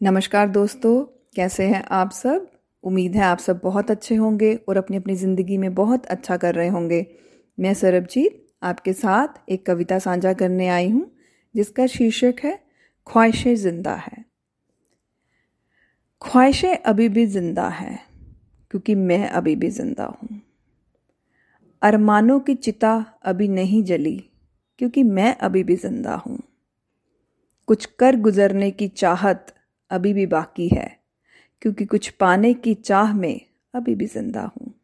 नमस्कार दोस्तों, कैसे हैं आप सब? उम्मीद है आप सब बहुत अच्छे होंगे और अपनी अपनी ज़िंदगी में बहुत अच्छा कर रहे होंगे। मैं सरबजीत, आपके साथ एक कविता साझा करने आई हूँ, जिसका शीर्षक है, ख्वाहिशें ज़िंदा है। ख्वाहिशें अभी भी ज़िंदा है, क्योंकि मैं अभी भी ज़िंदा हूँ। अरमानों की चिता अभी नहीं जली, क्योंकि मैं अभी भी ज़िंदा हूँ। कुछ कर गुजरने की चाहत अभी भी बाकी है, क्योंकि कुछ पाने की चाह में अभी भी ज़िंदा हूँ।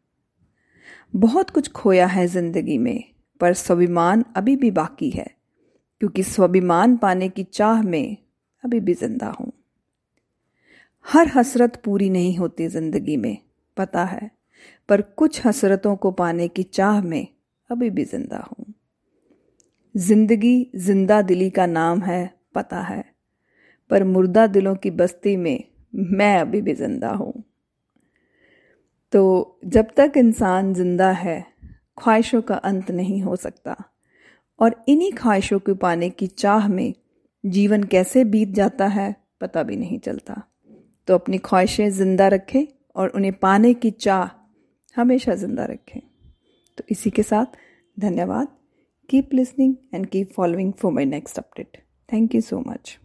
बहुत कुछ खोया है ज़िंदगी में, पर स्वाभिमान अभी भी बाकी है, क्योंकि स्वाभिमान पाने की चाह में अभी भी ज़िंदा हूँ। हर हसरत पूरी नहीं होती ज़िंदगी में, पता है, पर कुछ हसरतों को पाने की चाह में अभी भी ज़िंदा हूँ। ज़िंदगी ज़िंदा दिली का नाम है, पता है पर मुर्दा दिलों की बस्ती में मैं अभी भी ज़िंदा हूँ। तो जब तक इंसान ज़िंदा है, ख्वाहिशों का अंत नहीं हो सकता। और इन्हीं ख्वाहिशों को पाने की चाह में जीवन कैसे बीत जाता है, पता भी नहीं चलता। तो अपनी ख्वाहिशें ज़िंदा रखें और उन्हें पाने की चाह हमेशा ज़िंदा रखें। तो इसी के साथ धन्यवाद। Keep listening and keep following for my next update thank you so much